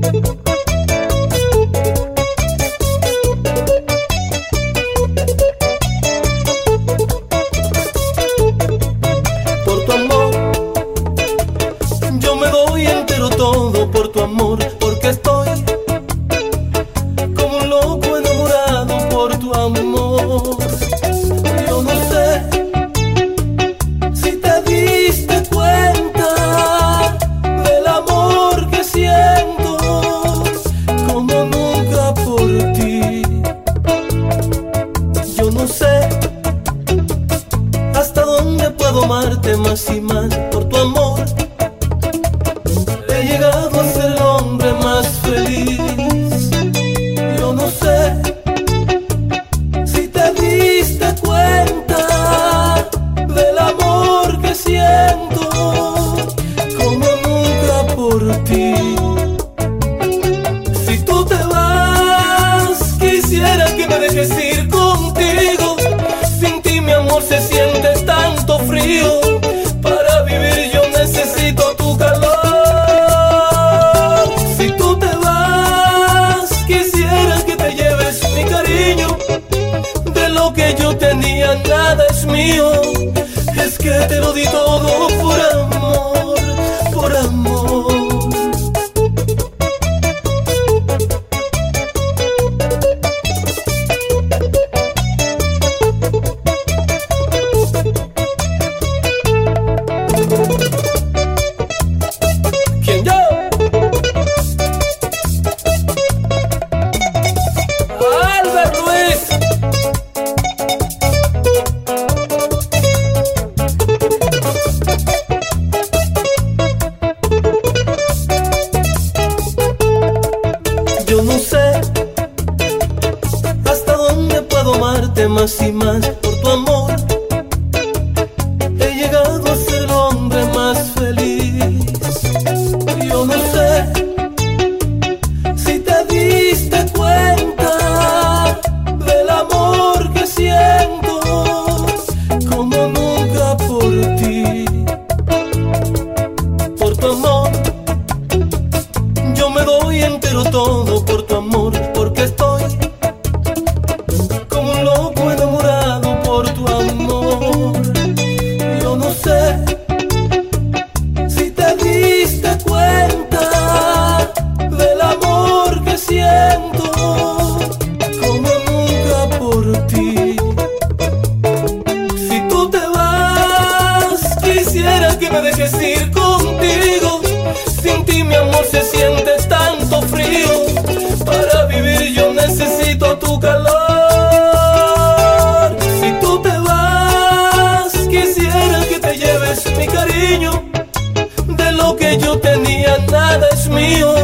Por tu amor, yo me doy y entero todo por tu amor, porque estoy como un loco enamorado por tu amor. próxima es que te lo di. más y más por tu amor. contigo. Sin ti mi amor se siente tanto frío. Para vivir yo necesito tu calor. Si tú te vas, quisiera que te lleves mi cariño. De lo que yo tenía nada es mío.